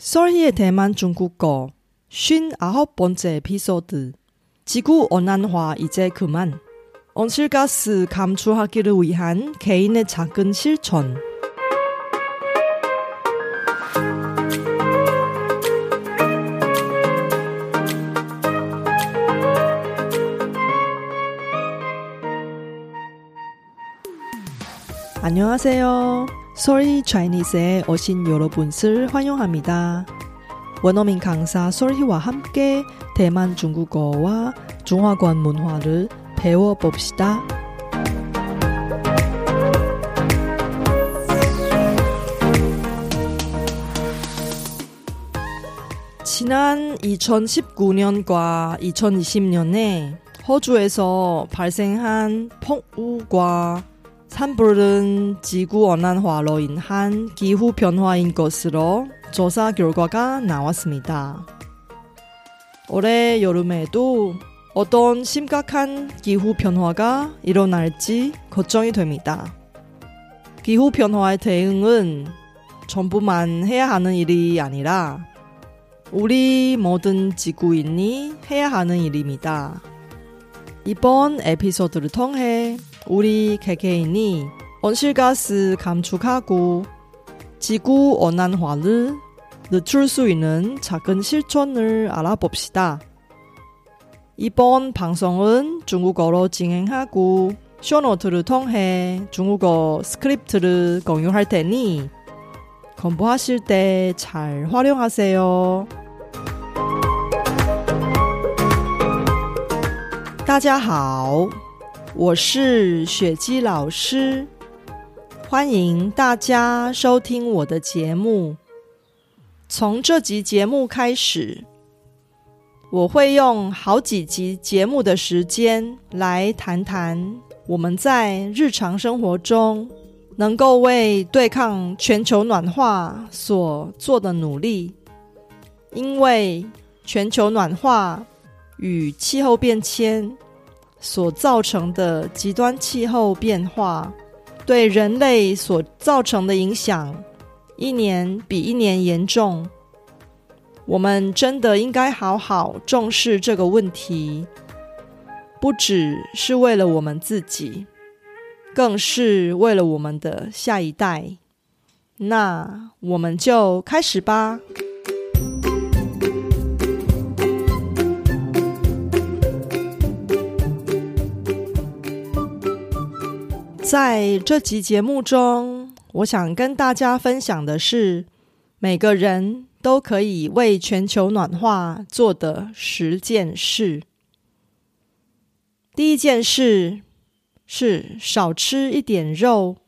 설희의 대만 중국어 59번째 에피소드. 지구 온난화 이제 그만. 온실가스 감축하기를 위한 개인의 작은 실천. 안녕하세요. 솔희 차이니스에 오신 여러분을 환영합니다. 원어민 강사 솔희와 함께 대만 중국어와 중화권 문화를 배워봅시다. 지난 2019년과 2020년에 호주에서 발생한 폭우과 산불은 지구 온난화로 인한 기후 변화인 것으로 조사 결과가 나왔습니다. 올해 여름에도 어떤 심각한 기후 변화가 일어날지 걱정이 됩니다. 기후 변화의 대응은 전부만 해야 하는 일이 아니라 우리 모든 지구인이 해야 하는 일입니다. 이번 에피소드를 통해 우리 개개인이 온실가스 감축하고 지구 온난화를 늦출 수 있는 작은 실천을 알아봅시다. 이번 방송은 중국어로 진행하고 쇼노트를 통해 중국어 스크립트를 공유할 테니 공부하실 때 잘 활용하세요. 大家好， 我是雪姬老师，欢迎大家收听我的节目。从这集节目开始，我会用好几集节目的时间来谈谈我们在日常生活中能够为对抗全球暖化所做的努力，因为全球暖化。与气候变迁所造成的极端气候变化，对人类所造成的影响，一年比一年严重。我们真的应该好好重视这个问题，不只是为了我们自己，更是为了我们的下一代。那我们就开始吧。在这集节目中，我想跟大家分享的是，每个人都可以为全球暖化做的十件事。第一件事是少吃一点肉，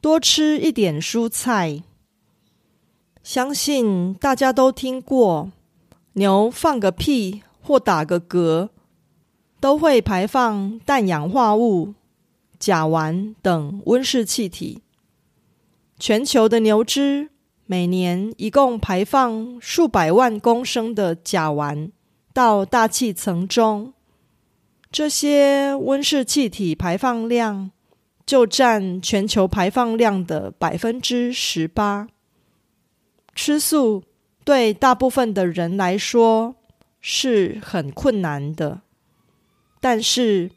多吃一点蔬菜。相信大家都听过，牛放个屁或打个嗝，都会排放氮氧化物。甲烷等温室气体，全球的牛只每年一共排放数百万公升的甲烷到大气层中，这些温室气体排放量就占全球排放量的百分之十八。吃素对大部分的人来说是很困难的，但是。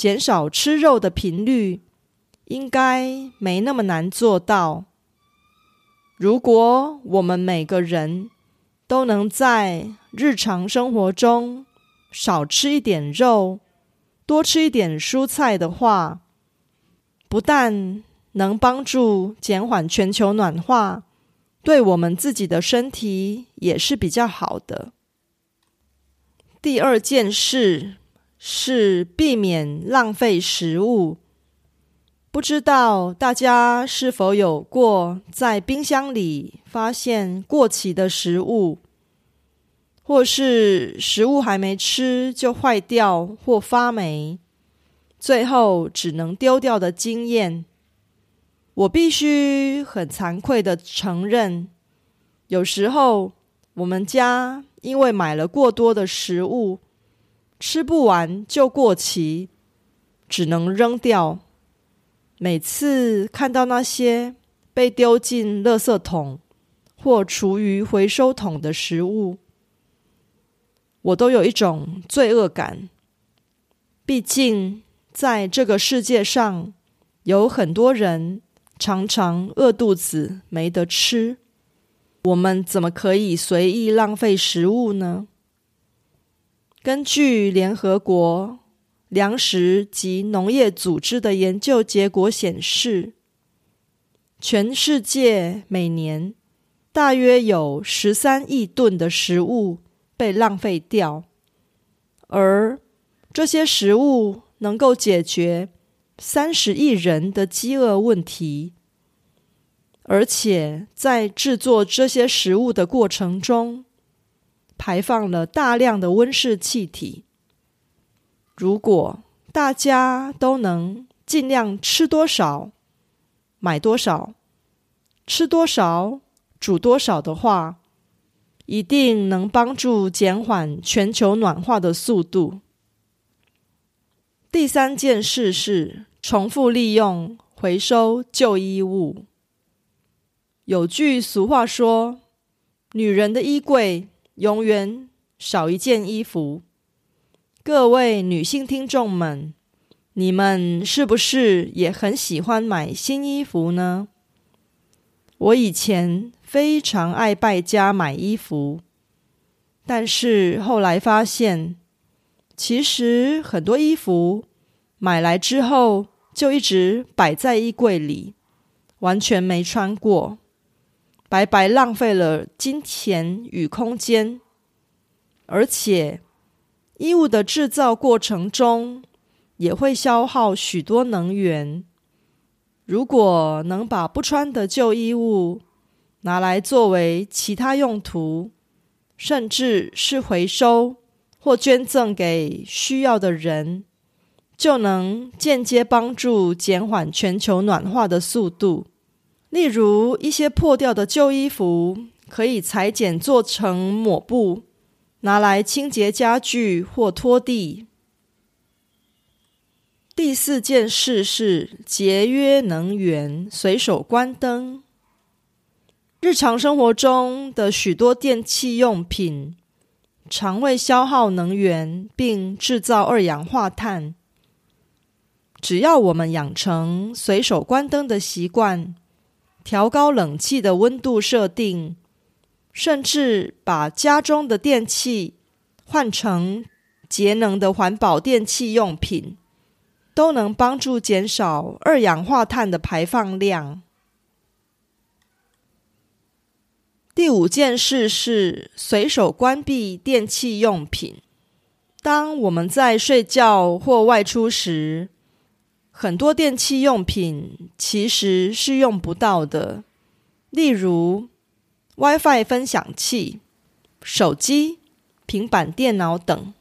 减少吃肉的频率，应该没那么难做到。如果我们每个人都能在日常生活中少吃一点肉，多吃一点蔬菜的话，不但能帮助减缓全球暖化，对我们自己的身体也是比较好的。第二件事。是避免浪费食物。不知道大家是否有过在冰箱里发现过期的食物，或是食物还没吃就坏掉或发霉，最后只能丢掉的经验？我必须很惭愧的承认，有时候我们家因为买了过多的食物。吃不完就过期，只能扔掉。每次看到那些被丢进垃圾桶或厨余回收桶的食物，我都有一种罪恶感。毕竟，在这个世界上，有很多人常常饿肚子没得吃。我们怎么可以随意浪费食物呢？根据联合国粮食及农业组织的研究结果显示，全世界每年大约有十三亿吨的食物被浪费掉，而这些食物能够解决三十亿人的饥饿问题。而且在制作这些食物的过程中，排放了大量的温室气体。如果大家都能尽量吃多少、买多少、吃多少、煮多少的话，一定能帮助减缓全球暖化的速度。第三件事是重复利用、回收旧衣物。有句俗话说：“女人的衣柜永远少一件衣服。”各位女性听众们，你们是不是也很喜欢买新衣服呢？我以前非常爱败家买衣服，但是后来发现，其实很多衣服买来之后就一直摆在衣柜里，完全没穿过。白白浪费了金钱与空间，而且衣物的制造过程中也会消耗许多能源。如果能把不穿的旧衣物拿来作为其他用途，甚至是回收或捐赠给需要的人，就能间接帮助减缓全球暖化的速度。例如，一些破掉的旧衣服可以裁剪做成抹布，拿来清洁家具或拖地。第四件事是节约能源，随手关灯。日常生活中的许多电器用品常会消耗能源，并制造二氧化碳。只要我们养成随手关灯的习惯。调高冷气的温度设定，甚至把家中的电器换成节能的环保电器用品，都能帮助减少二氧化碳的排放量。第五件事是随手关闭电器用品。当我们在睡觉或外出时，很多电器用品其实是用不到的，例如 WiFi 分享器、手机、平板电脑等。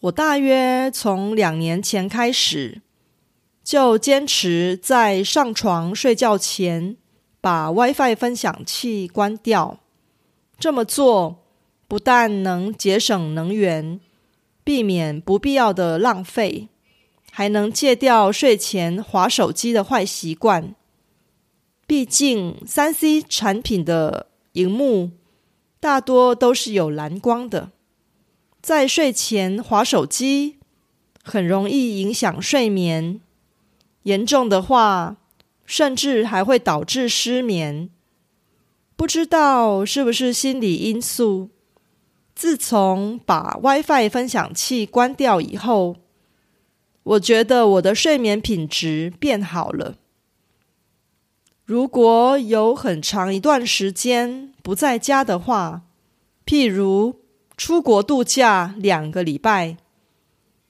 我大约从两年前开始，就坚持在上床睡觉前把 WiFi 分享器关掉。这么做不但能节省能源，避免不必要的浪费。还能戒掉睡前划手机的坏习惯。毕竟，三 C 产品的荧幕大多都是有蓝光的，在睡前划手机很容易影响睡眠，严重的话甚至还会导致失眠。不知道是不是心理因素？自从把 WiFi 分享器关掉以后。我觉得我的睡眠品质变好了。如果有很长一段时间不在家的话，譬如出国度假两个礼拜，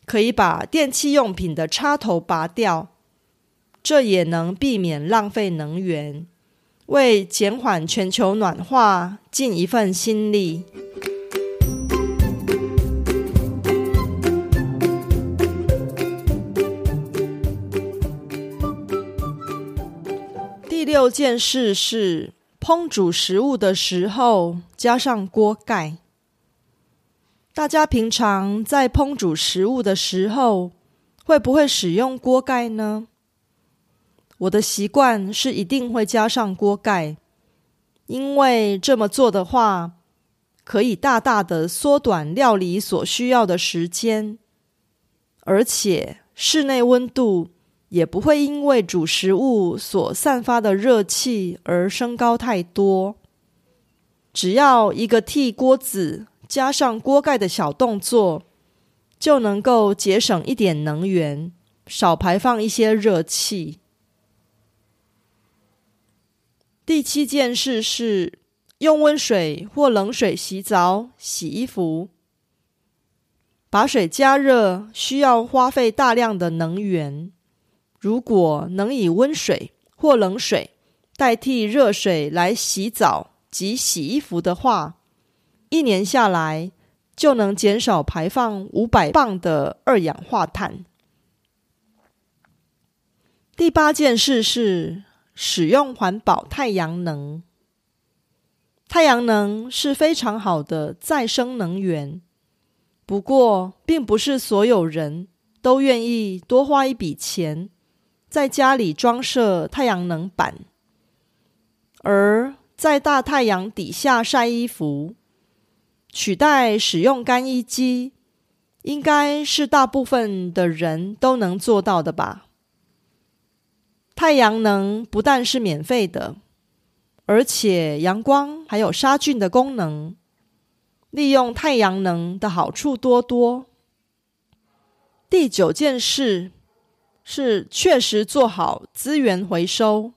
可以把电器用品的插头拔掉，这也能避免浪费能源，为减缓全球暖化尽一份心力。六件事是烹煮食物的时候加上锅盖。大家平常在烹煮食物的时候，会不会使用锅盖呢？我的习惯是一定会加上锅盖，因为这么做的话，可以大大的缩短料理所需要的时间，而且室内温度也不会因为煮食物所散发的热气而升高太多。只要一个替锅子加上锅盖的小动作，就能够节省一点能源，少排放一些热气。第七件事是用温水或冷水洗澡、洗衣服。把水加热需要花费大量的能源。如果能以温水或冷水代替热水来洗澡及洗衣服的话，一年下来就能减少排放五百磅的二氧化碳。第八件事是。使用环保太阳能，太阳能是非常好的再生能源。不过，并不是所有人都愿意多花一笔钱在家里装设太阳能板，而在大太阳底下晒衣服，取代使用干衣机，应该是大部分的人都能做到的吧。太阳能不但是免费的，而且阳光还有杀菌的功能。利用太阳能的好处多多。第九件事是确实做好资源回收。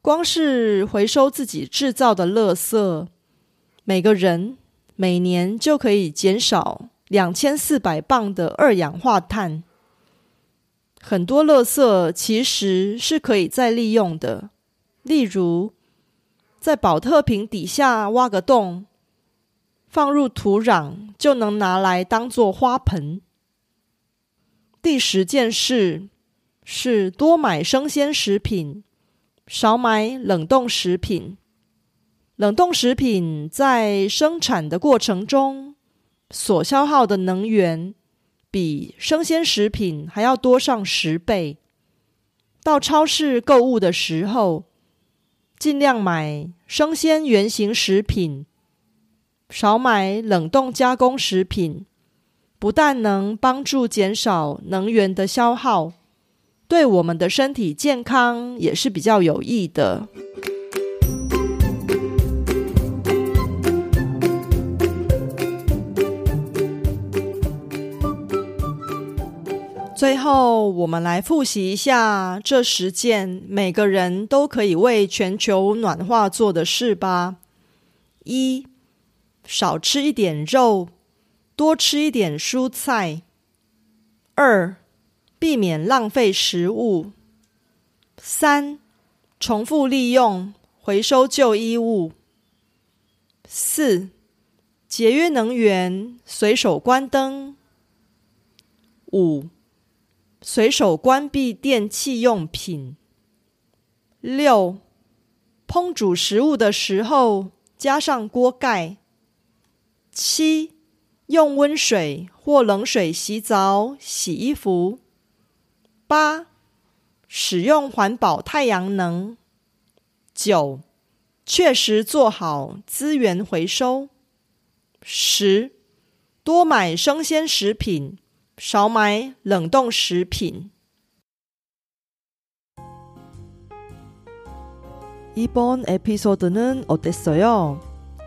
光是回收自己制造的垃圾，每个人每年就可以减少两千四百磅的二氧化碳。很多垃圾其实是可以再利用的，例如在保特瓶底下挖个洞，放入土壤，就能拿来当做花盆。第十件事是多买生鲜食品，少买冷冻食品。冷冻食品在生产的过程中所消耗的能源。比生鲜食品还要多上十倍。到超市购物的时候，尽量买生鲜原形食品，少买冷冻加工食品。不但能帮助减少能源的消耗，对我们的身体健康也是比较有益的。最后，我们来复习一下这十件每个人都可以为全球暖化做的事吧。一、少吃一点肉，多吃一点蔬菜。二、避免浪费食物。三、重复利用，回收旧衣物。四、节约能源，随手关灯。五。随手关闭电器用品。六、烹煮食物的时候加上锅盖。七、用温水或冷水洗澡、洗衣服。八、使用环保太阳能。九、确实做好资源回收。十、多买生鲜食品。少买冷冻食品。이번에피소드는어땠어요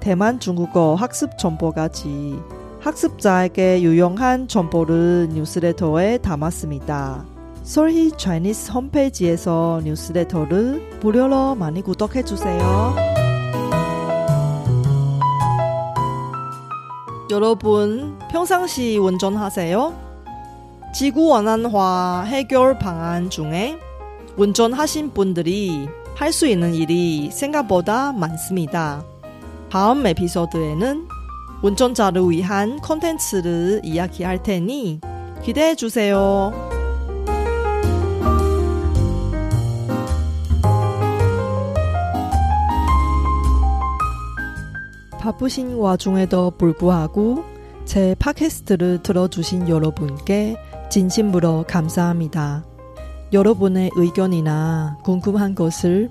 대만 중국어 학습 정보까지 학습자에게 유용한 정보를 뉴스레터에 담았습니다. 솔희 차이니스 홈페이지에서 뉴스레터를 무료로 많이 구독해주세요. 여러분, 평상시 운전하세요? 지구 온난화 해결 방안 중에 운전하신 분들이 할 수 있는 일이 생각보다 많습니다. 다음 에피소드에는 운전자를 위한 콘텐츠를 이야기할 테니 기대해 주세요. 바쁘신 와중에도 불구하고 제 팟캐스트를 들어주신 여러분께 진심으로 감사합니다. 여러분의 의견이나 궁금한 것을